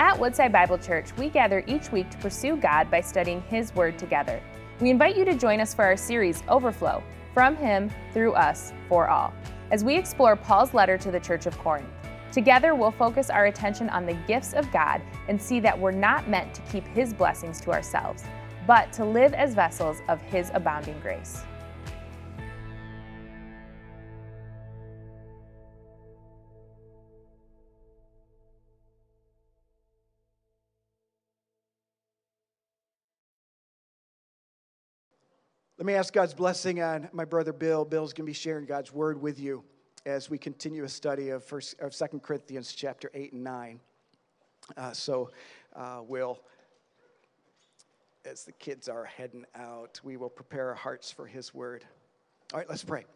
At Woodside Bible Church, we gather each week to pursue God by studying His Word together. We invite you to join us for our series, Overflow From Him, Through Us, For All, as we explore Paul's letter to the Church of Corinth. Together, we'll focus our attention on the gifts of God and see that we're not meant to keep His blessings to ourselves, but to live as vessels of His abounding grace. Let me ask God's blessing on my brother Bill. Bill's going to be sharing God's word with you as we continue a study of first of Second Corinthians chapter eight and nine. Uh, so uh, we'll, as the kids are heading out, we will prepare our hearts for His word. All right, let's pray.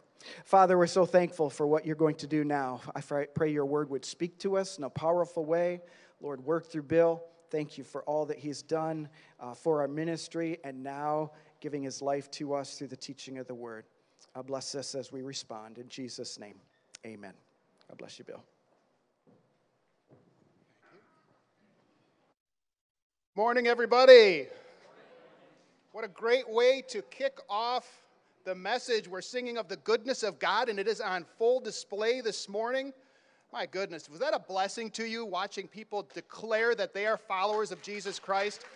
Father, we're so thankful for what you're going to do now. I pray your word would speak to us in a powerful way. Lord, work through Bill. Thank you for all that he's done uh, for our ministry and now giving his life to us through the teaching of the word. I bless us as we respond. In Jesus' name, amen. God bless you, Bill. Morning, everybody. What a great way to kick off the message. We're singing of the goodness of God, and it is on full display this morning. My goodness, was that a blessing to you watching people declare that they are followers of Jesus Christ?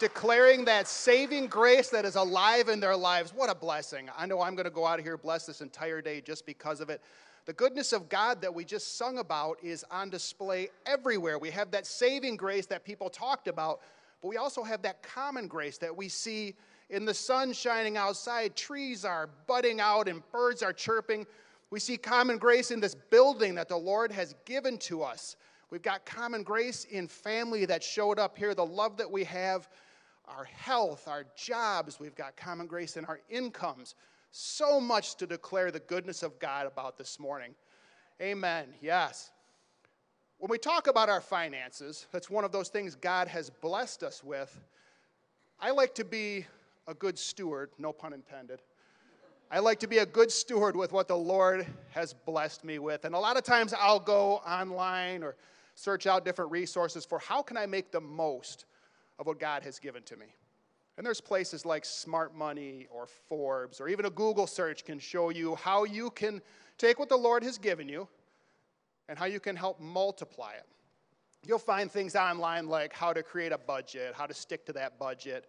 Declaring that saving grace that is alive in their lives. What a blessing. I know I'm going to go out of here blessed this entire day just because of it. The goodness of God that we just sung about is on display everywhere. We have that saving grace that people talked about, but we also have that common grace that we see in the sun shining outside, trees are budding out, and birds are chirping. We see common grace in this building that the Lord has given to us. We've got common grace in family that showed up here, the love that we have our health, our jobs, we've got common grace in our incomes. So much to declare the goodness of God about this morning. Amen. Yes. When we talk about our finances, that's one of those things God has blessed us with. I like to be a good steward, no pun intended. I like to be a good steward with what the Lord has blessed me with. And a lot of times I'll go online or search out different resources for how can I make the most of what God has given to me. And there's places like Smart Money or Forbes or even a Google search can show you how you can take what the Lord has given you and how you can help multiply it. You'll find things online like how to create a budget, how to stick to that budget,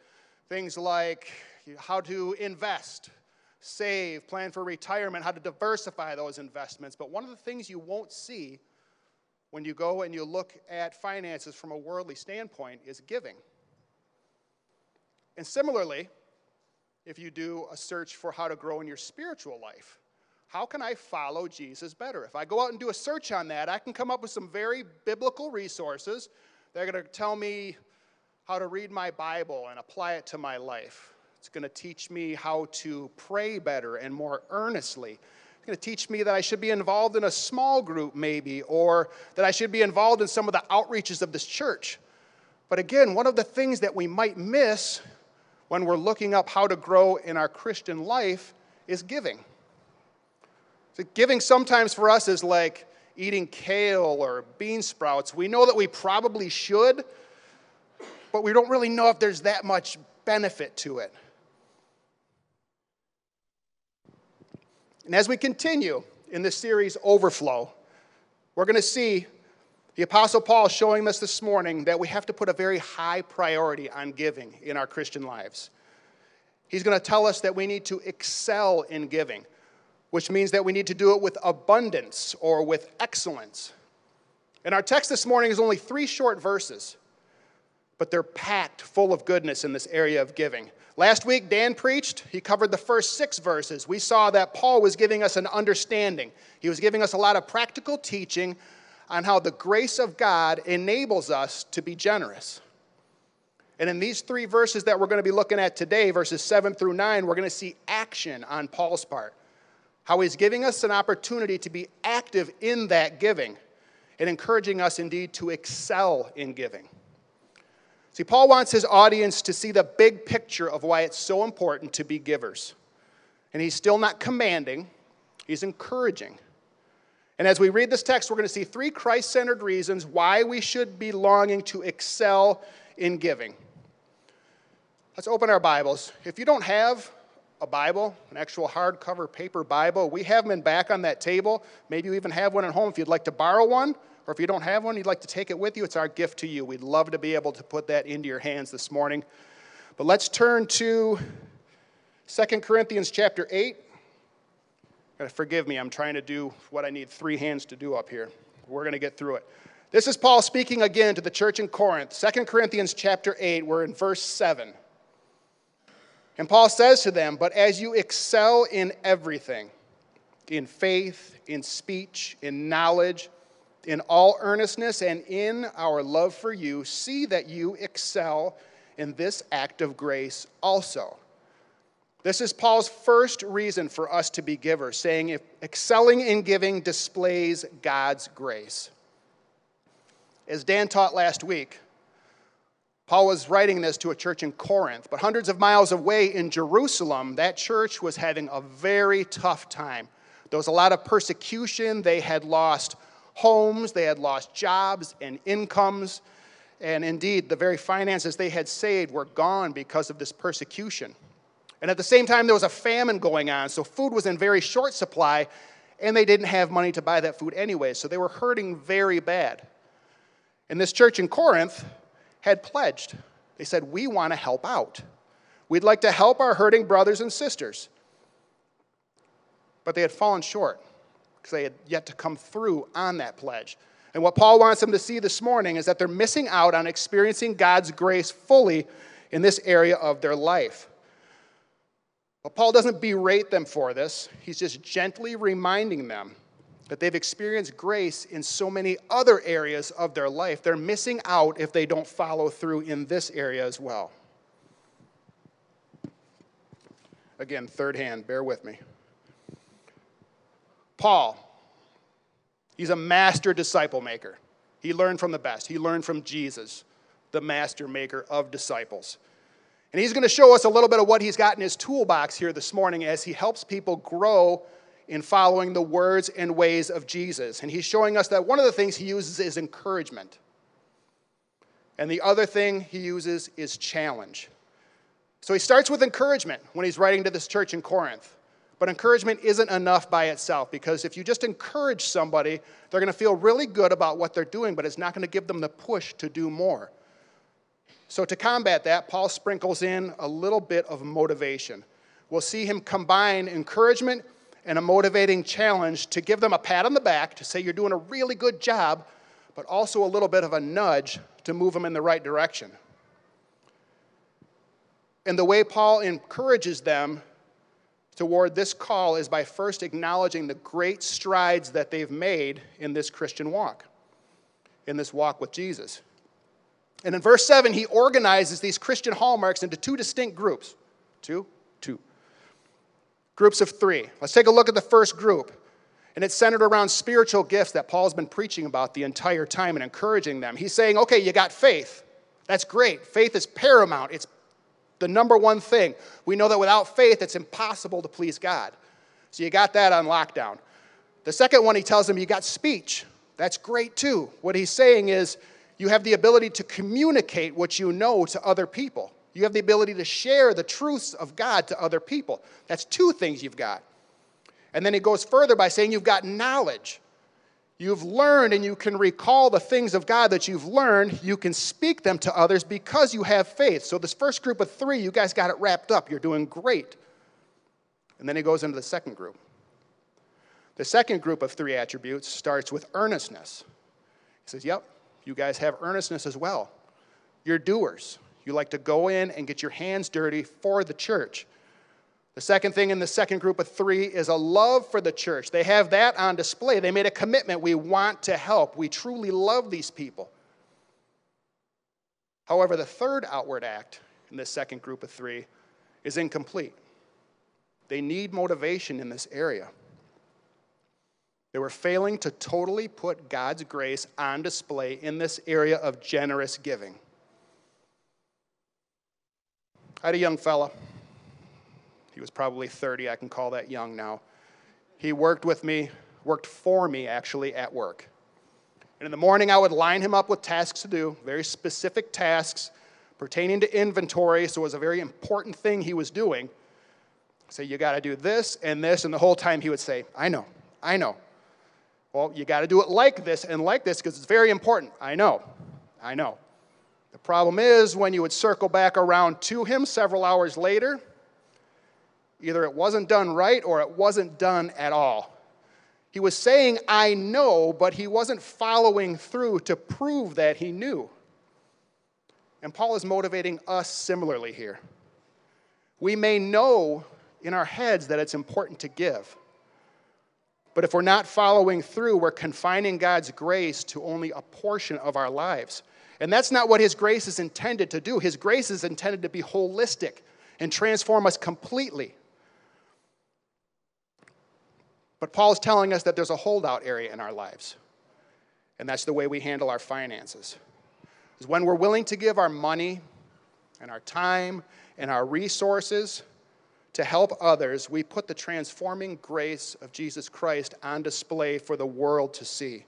things like how to invest, save, plan for retirement, how to diversify those investments. But one of the things you won't see when you go and you look at finances from a worldly standpoint is giving. And similarly, if you do a search for how to grow in your spiritual life, how can I follow Jesus better? If I go out and do a search on that, I can come up with some very biblical resources. They're going to tell me how to read my Bible and apply it to my life. It's going to teach me how to pray better and more earnestly. It's going to teach me that I should be involved in a small group, maybe, or that I should be involved in some of the outreaches of this church. But again, one of the things that we might miss when we're looking up how to grow in our Christian life is giving. So giving sometimes for us is like eating kale or bean sprouts. We know that we probably should, but we don't really know if there's that much benefit to it. And as we continue in this series, Overflow, we're going to see the Apostle Paul is showing us this morning that we have to put a very high priority on giving in our Christian lives. He's going to tell us that we need to excel in giving, which means that we need to do it with abundance or with excellence. And our text this morning is only three short verses, but they're packed full of goodness in this area of giving. Last week, Dan preached. He covered the first six verses. We saw that Paul was giving us an understanding, he was giving us a lot of practical teaching on how the grace of God enables us to be generous. And in these three verses that we're going to be looking at today, verses 7 through 9, we're going to see action on Paul's part. How he's giving us an opportunity to be active in that giving and encouraging us indeed to excel in giving. See, Paul wants his audience to see the big picture of why it's so important to be givers. And he's still not commanding, he's encouraging. And as we read this text, we're going to see three Christ centered reasons why we should be longing to excel in giving. Let's open our Bibles. If you don't have a Bible, an actual hardcover paper Bible, we have them in back on that table. Maybe you even have one at home if you'd like to borrow one, or if you don't have one, you'd like to take it with you, it's our gift to you. We'd love to be able to put that into your hands this morning. But let's turn to 2 Corinthians chapter 8. Uh, forgive me, I'm trying to do what I need three hands to do up here. We're going to get through it. This is Paul speaking again to the church in Corinth. 2 Corinthians chapter 8, we're in verse 7. And Paul says to them, But as you excel in everything, in faith, in speech, in knowledge, in all earnestness, and in our love for you, see that you excel in this act of grace also. This is Paul's first reason for us to be givers, saying if excelling in giving displays God's grace. As Dan taught last week, Paul was writing this to a church in Corinth, but hundreds of miles away in Jerusalem, that church was having a very tough time. There was a lot of persecution. They had lost homes, they had lost jobs and incomes, and indeed, the very finances they had saved were gone because of this persecution. And at the same time, there was a famine going on, so food was in very short supply, and they didn't have money to buy that food anyway, so they were hurting very bad. And this church in Corinth had pledged. They said, We want to help out. We'd like to help our hurting brothers and sisters. But they had fallen short because they had yet to come through on that pledge. And what Paul wants them to see this morning is that they're missing out on experiencing God's grace fully in this area of their life. But Paul doesn't berate them for this, he's just gently reminding them that they've experienced grace in so many other areas of their life. They're missing out if they don't follow through in this area as well. Again, third hand, bear with me. Paul, he's a master disciple maker. He learned from the best, he learned from Jesus, the master maker of disciples. And he's going to show us a little bit of what he's got in his toolbox here this morning as he helps people grow in following the words and ways of Jesus. And he's showing us that one of the things he uses is encouragement. And the other thing he uses is challenge. So he starts with encouragement when he's writing to this church in Corinth. But encouragement isn't enough by itself because if you just encourage somebody, they're going to feel really good about what they're doing, but it's not going to give them the push to do more. So, to combat that, Paul sprinkles in a little bit of motivation. We'll see him combine encouragement and a motivating challenge to give them a pat on the back to say you're doing a really good job, but also a little bit of a nudge to move them in the right direction. And the way Paul encourages them toward this call is by first acknowledging the great strides that they've made in this Christian walk, in this walk with Jesus. And in verse 7, he organizes these Christian hallmarks into two distinct groups. Two? Two. Groups of three. Let's take a look at the first group. And it's centered around spiritual gifts that Paul's been preaching about the entire time and encouraging them. He's saying, okay, you got faith. That's great. Faith is paramount, it's the number one thing. We know that without faith, it's impossible to please God. So you got that on lockdown. The second one, he tells them, you got speech. That's great too. What he's saying is, you have the ability to communicate what you know to other people. You have the ability to share the truths of God to other people. That's two things you've got. And then he goes further by saying you've got knowledge. You've learned and you can recall the things of God that you've learned. You can speak them to others because you have faith. So, this first group of three, you guys got it wrapped up. You're doing great. And then he goes into the second group. The second group of three attributes starts with earnestness. He says, Yep, you guys have earnestness as well. You're doers. You like to go in and get your hands dirty for the church. The second thing in the second group of three is a love for the church. They have that on display. They made a commitment. We want to help. We truly love these people. However, the third outward act in this second group of three is incomplete. They need motivation in this area. They were failing to totally put God's grace on display in this area of generous giving. I had a young fella. He was probably 30. I can call that young now. He worked with me worked for me actually at work. And in the morning, I would line him up with tasks to do, very specific tasks pertaining to inventory. So it was a very important thing he was doing. Say, you got to do this and this. And the whole time he would say, I know, I know. Well, you got to do it like this and like this because it's very important. I know, I know. The problem is when you would circle back around to him several hours later, either it wasn't done right or it wasn't done at all. He was saying, I know, but he wasn't following through to prove that he knew. And Paul is motivating us similarly here. We may know in our heads that it's important to give. But if we're not following through, we're confining God's grace to only a portion of our lives. And that's not what His grace is intended to do. His grace is intended to be holistic and transform us completely. But Paul is telling us that there's a holdout area in our lives, and that's the way we handle our finances. Is when we're willing to give our money and our time and our resources to help others, we put the transforming grace of Jesus Christ on display for the world to see.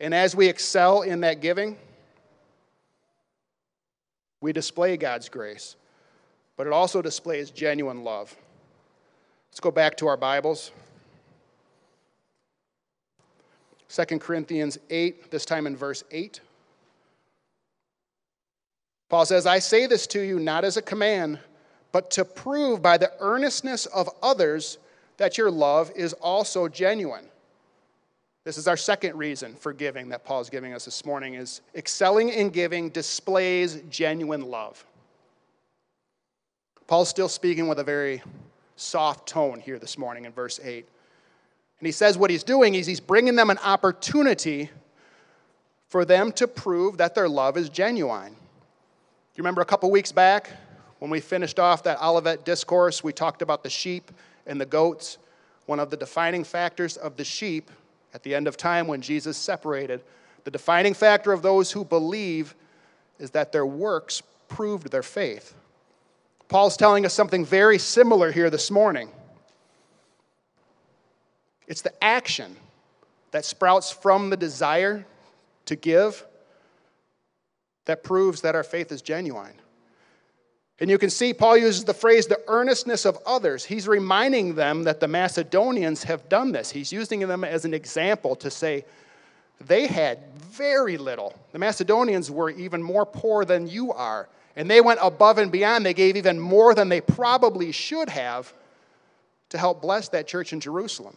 And as we excel in that giving, we display God's grace, but it also displays genuine love. Let's go back to our Bibles. 2 Corinthians 8, this time in verse 8. Paul says, I say this to you not as a command but to prove by the earnestness of others that your love is also genuine. This is our second reason for giving that Paul's giving us this morning is excelling in giving displays genuine love. Paul's still speaking with a very soft tone here this morning in verse 8. And he says what he's doing is he's bringing them an opportunity for them to prove that their love is genuine. Do you remember a couple weeks back when we finished off that Olivet discourse, we talked about the sheep and the goats. One of the defining factors of the sheep at the end of time when Jesus separated, the defining factor of those who believe is that their works proved their faith. Paul's telling us something very similar here this morning. It's the action that sprouts from the desire to give that proves that our faith is genuine. And you can see Paul uses the phrase the earnestness of others. He's reminding them that the Macedonians have done this. He's using them as an example to say they had very little. The Macedonians were even more poor than you are. And they went above and beyond. They gave even more than they probably should have to help bless that church in Jerusalem.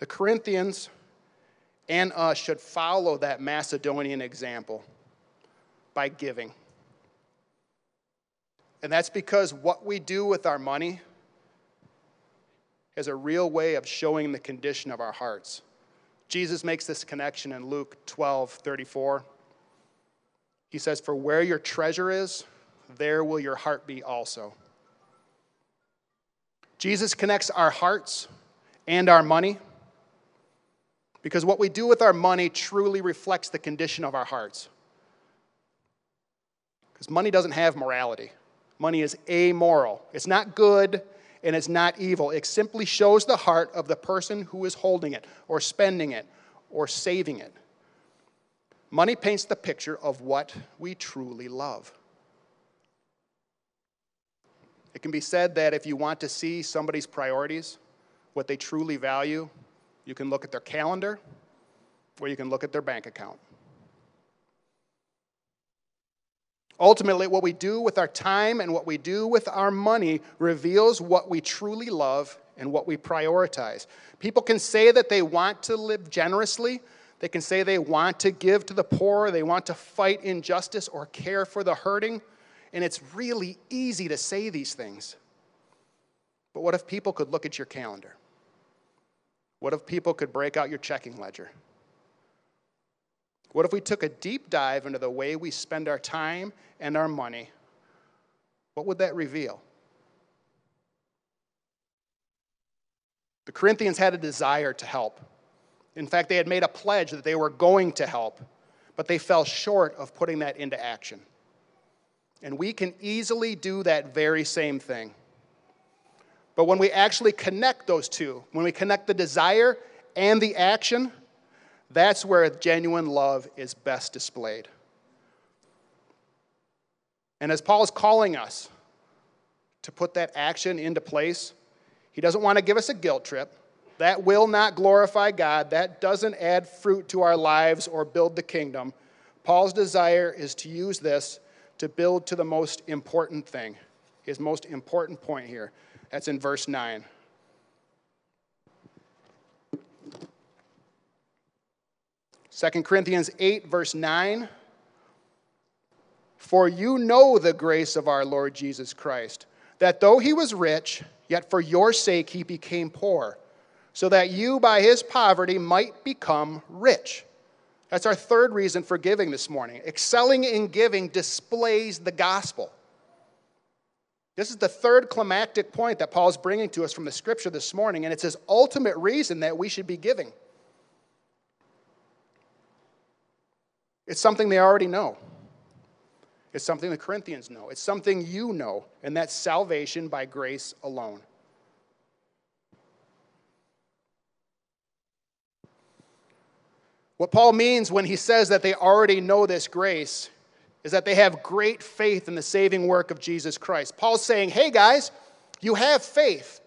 The Corinthians and us should follow that Macedonian example by giving. And that's because what we do with our money is a real way of showing the condition of our hearts. Jesus makes this connection in Luke 12 34. He says, For where your treasure is, there will your heart be also. Jesus connects our hearts and our money because what we do with our money truly reflects the condition of our hearts. Because money doesn't have morality. Money is amoral. It's not good and it's not evil. It simply shows the heart of the person who is holding it or spending it or saving it. Money paints the picture of what we truly love. It can be said that if you want to see somebody's priorities, what they truly value, you can look at their calendar or you can look at their bank account. Ultimately, what we do with our time and what we do with our money reveals what we truly love and what we prioritize. People can say that they want to live generously, they can say they want to give to the poor, they want to fight injustice or care for the hurting, and it's really easy to say these things. But what if people could look at your calendar? What if people could break out your checking ledger? What if we took a deep dive into the way we spend our time and our money? What would that reveal? The Corinthians had a desire to help. In fact, they had made a pledge that they were going to help, but they fell short of putting that into action. And we can easily do that very same thing. But when we actually connect those two, when we connect the desire and the action, that's where genuine love is best displayed. And as Paul is calling us to put that action into place, he doesn't want to give us a guilt trip. That will not glorify God. That doesn't add fruit to our lives or build the kingdom. Paul's desire is to use this to build to the most important thing, his most important point here. That's in verse 9. Second Corinthians 8, verse 9. For you know the grace of our Lord Jesus Christ, that though he was rich, yet for your sake he became poor, so that you by his poverty might become rich. That's our third reason for giving this morning. Excelling in giving displays the gospel. This is the third climactic point that Paul is bringing to us from the scripture this morning, and it's his ultimate reason that we should be giving. It's something they already know. It's something the Corinthians know. It's something you know, and that's salvation by grace alone. What Paul means when he says that they already know this grace is that they have great faith in the saving work of Jesus Christ. Paul's saying, hey guys, you have faith.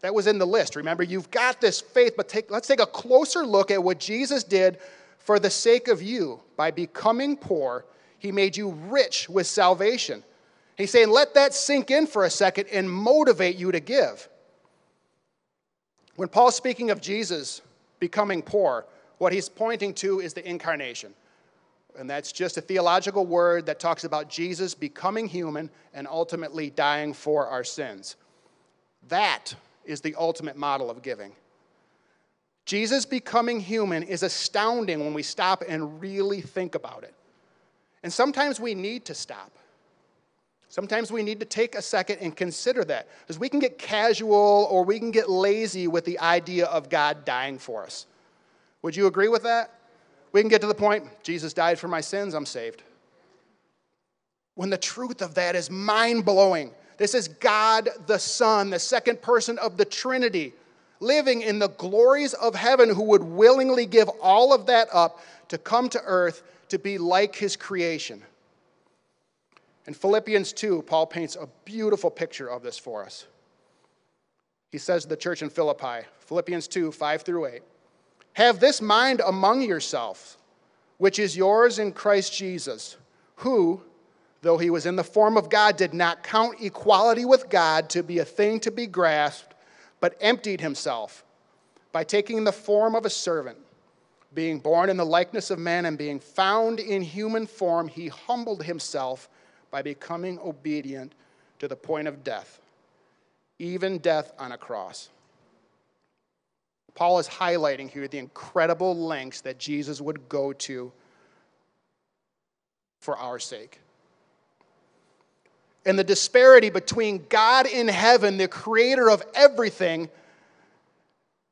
That was in the list. Remember, you've got this faith, but take, let's take a closer look at what Jesus did for the sake of you by becoming poor he made you rich with salvation. He's saying, let that sink in for a second and motivate you to give. When Paul's speaking of Jesus becoming poor, what he's pointing to is the incarnation. And that's just a theological word that talks about Jesus becoming human and ultimately dying for our sins. That is the ultimate model of giving. Jesus becoming human is astounding when we stop and really think about it. And sometimes we need to stop. Sometimes we need to take a second and consider that. Because we can get casual or we can get lazy with the idea of God dying for us. Would you agree with that? We can get to the point Jesus died for my sins, I'm saved. When the truth of that is mind blowing. This is God the Son, the second person of the Trinity, living in the glories of heaven, who would willingly give all of that up to come to earth to be like his creation. In Philippians 2, Paul paints a beautiful picture of this for us. He says to the church in Philippi, Philippians 2, 5 through 8, Have this mind among yourselves, which is yours in Christ Jesus, who, though he was in the form of God, did not count equality with God to be a thing to be grasped, but emptied himself by taking the form of a servant being born in the likeness of man and being found in human form, he humbled himself by becoming obedient to the point of death, even death on a cross. Paul is highlighting here the incredible lengths that Jesus would go to for our sake. And the disparity between God in heaven, the creator of everything,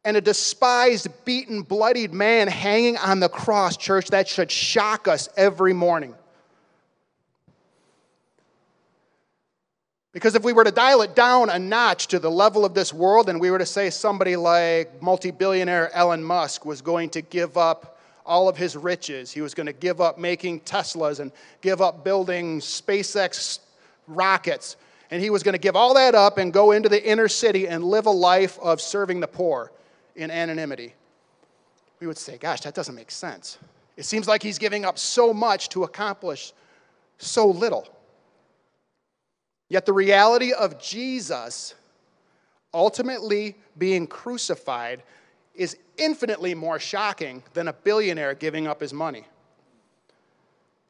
and a despised, beaten, bloodied man hanging on the cross, church, that should shock us every morning. Because if we were to dial it down a notch to the level of this world, and we were to say somebody like multi billionaire Elon Musk was going to give up all of his riches, he was going to give up making Teslas and give up building SpaceX rockets, and he was going to give all that up and go into the inner city and live a life of serving the poor in anonymity, we would say, gosh, that doesn't make sense. It seems like he's giving up so much to accomplish so little. Yet the reality of Jesus ultimately being crucified is infinitely more shocking than a billionaire giving up his money.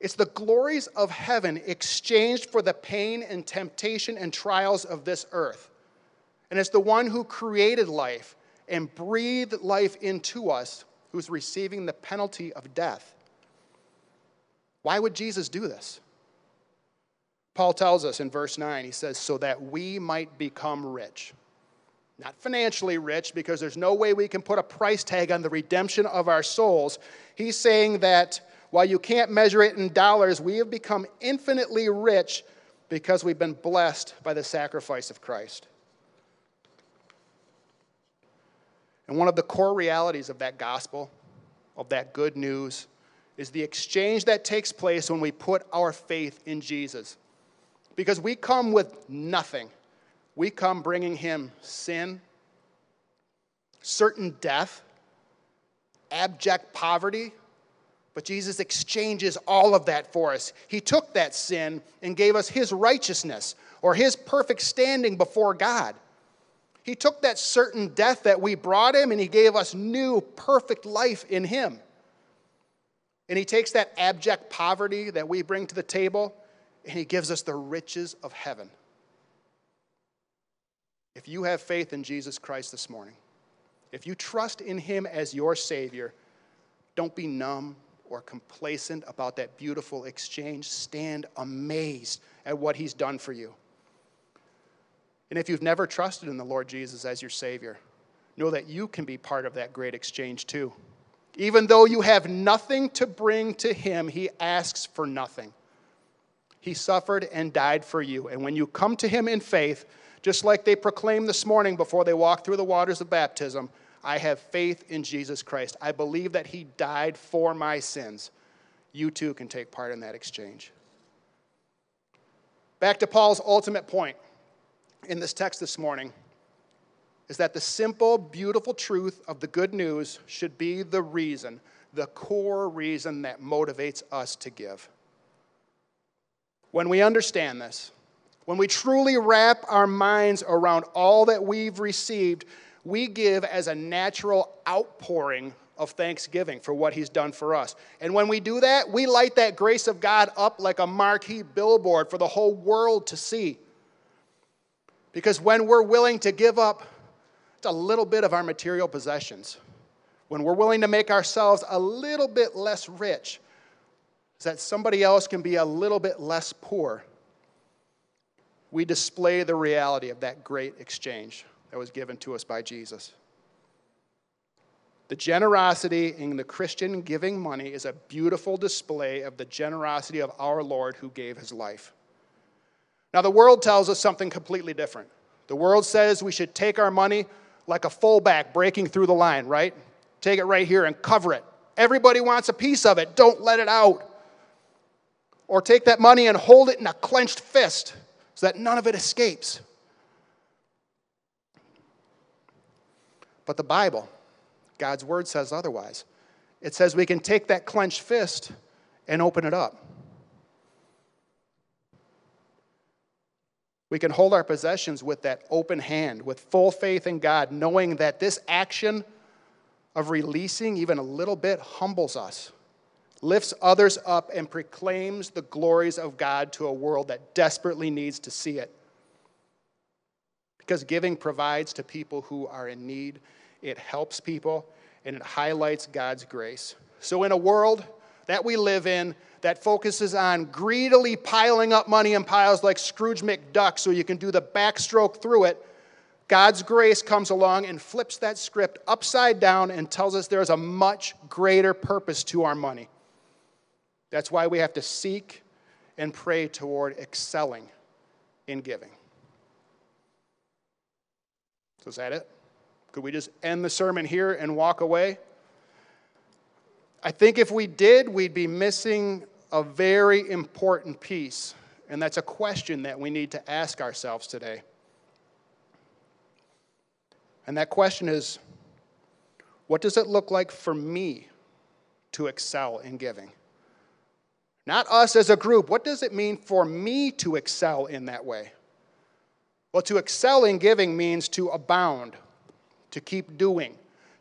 It's the glories of heaven exchanged for the pain and temptation and trials of this earth. And it's the one who created life and breathed life into us who's receiving the penalty of death. Why would Jesus do this? Paul tells us in verse 9, he says, so that we might become rich. Not financially rich, because there's no way we can put a price tag on the redemption of our souls. He's saying that while you can't measure it in dollars, we have become infinitely rich because we've been blessed by the sacrifice of Christ. And one of the core realities of that gospel, of that good news, is the exchange that takes place when we put our faith in Jesus. Because we come with nothing. We come bringing him sin, certain death, abject poverty, but Jesus exchanges all of that for us. He took that sin and gave us his righteousness or his perfect standing before God. He took that certain death that we brought him and he gave us new, perfect life in him. And he takes that abject poverty that we bring to the table and he gives us the riches of heaven. If you have faith in Jesus Christ this morning, if you trust in him as your Savior, don't be numb or complacent about that beautiful exchange. Stand amazed at what he's done for you. And if you've never trusted in the Lord Jesus as your Savior, know that you can be part of that great exchange too. Even though you have nothing to bring to Him, He asks for nothing. He suffered and died for you. And when you come to Him in faith, just like they proclaimed this morning before they walked through the waters of baptism, I have faith in Jesus Christ. I believe that He died for my sins. You too can take part in that exchange. Back to Paul's ultimate point in this text this morning is that the simple, beautiful truth of the good news should be the reason, the core reason that motivates us to give. When we understand this, when we truly wrap our minds around all that we've received, we give as a natural outpouring of thanksgiving for what He's done for us. And when we do that, we light that grace of God up like a marquee billboard for the whole world to see. Because when we're willing to give up a little bit of our material possessions, when we're willing to make ourselves a little bit less rich, so that somebody else can be a little bit less poor, we display the reality of that great exchange that was given to us by Jesus. The generosity in the Christian giving money is a beautiful display of the generosity of our Lord who gave his life. Now, the world tells us something completely different. The world says we should take our money like a fullback breaking through the line, right? Take it right here and cover it. Everybody wants a piece of it. Don't let it out. Or take that money and hold it in a clenched fist so that none of it escapes. But the Bible, God's word says otherwise. It says we can take that clenched fist and open it up. We can hold our possessions with that open hand, with full faith in God, knowing that this action of releasing even a little bit humbles us, lifts others up, and proclaims the glories of God to a world that desperately needs to see it. Because giving provides to people who are in need, it helps people, and it highlights God's grace. So, in a world that we live in that focuses on greedily piling up money in piles like Scrooge McDuck so you can do the backstroke through it, God's grace comes along and flips that script upside down and tells us there's a much greater purpose to our money. That's why we have to seek and pray toward excelling in giving. So, is that it? Could we just end the sermon here and walk away? I think if we did, we'd be missing a very important piece, and that's a question that we need to ask ourselves today. And that question is what does it look like for me to excel in giving? Not us as a group. What does it mean for me to excel in that way? Well, to excel in giving means to abound, to keep doing,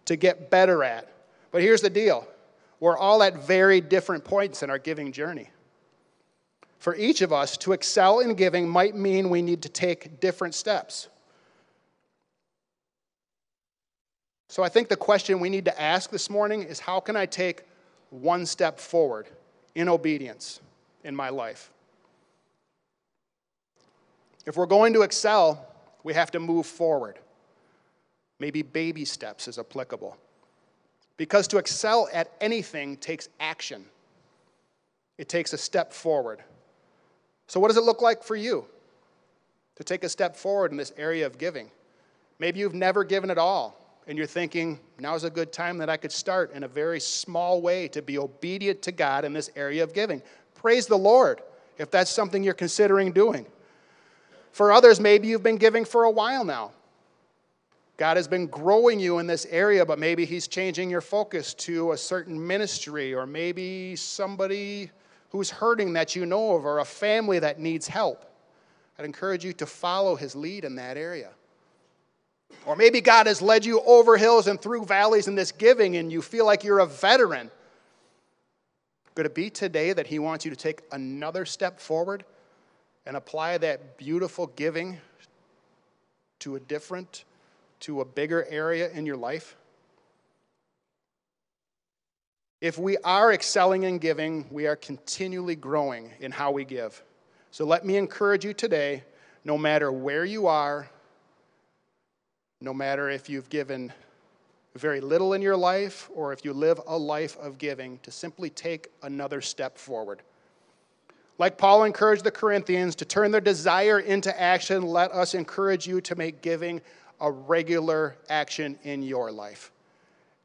to get better at. But here's the deal we're all at very different points in our giving journey. For each of us, to excel in giving might mean we need to take different steps. So I think the question we need to ask this morning is how can I take one step forward in obedience in my life? If we're going to excel, we have to move forward. Maybe baby steps is applicable. Because to excel at anything takes action, it takes a step forward. So, what does it look like for you to take a step forward in this area of giving? Maybe you've never given at all. and you're thinking, now's a good time that I could start in a very small way to be obedient to God in this area of giving. Praise the Lord if that's something you're considering doing. For others, maybe you've been giving for a while now. God has been growing you in this area, but maybe He's changing your focus to a certain ministry or maybe somebody who's hurting that you know of or a family that needs help. I'd encourage you to follow His lead in that area. Or maybe God has led you over hills and through valleys in this giving and you feel like you're a veteran. Could it be today that He wants you to take another step forward and apply that beautiful giving to a different, to a bigger area in your life? If we are excelling in giving, we are continually growing in how we give. So let me encourage you today no matter where you are, no matter if you've given very little in your life or if you live a life of giving, to simply take another step forward. Like Paul encouraged the Corinthians to turn their desire into action, let us encourage you to make giving a regular action in your life.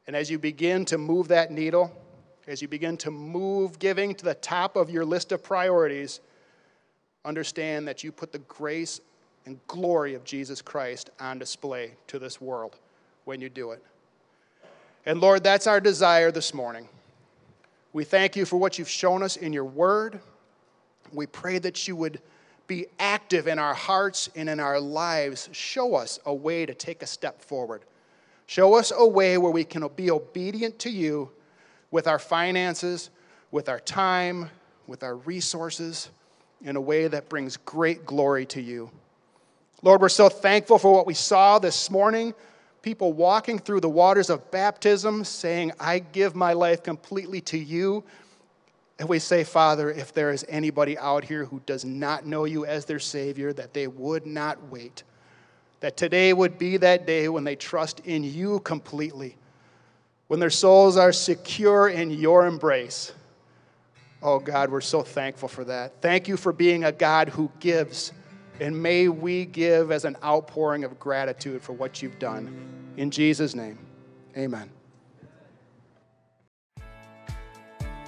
And as you begin to move that needle, as you begin to move giving to the top of your list of priorities, understand that you put the grace and glory of Jesus Christ on display to this world when you do it. And Lord, that's our desire this morning. We thank you for what you've shown us in your word. We pray that you would be active in our hearts and in our lives. Show us a way to take a step forward. Show us a way where we can be obedient to you with our finances, with our time, with our resources, in a way that brings great glory to you. Lord, we're so thankful for what we saw this morning. People walking through the waters of baptism saying, I give my life completely to you. And we say, Father, if there is anybody out here who does not know you as their Savior, that they would not wait. That today would be that day when they trust in you completely, when their souls are secure in your embrace. Oh God, we're so thankful for that. Thank you for being a God who gives. And may we give as an outpouring of gratitude for what you've done. In Jesus' name, amen.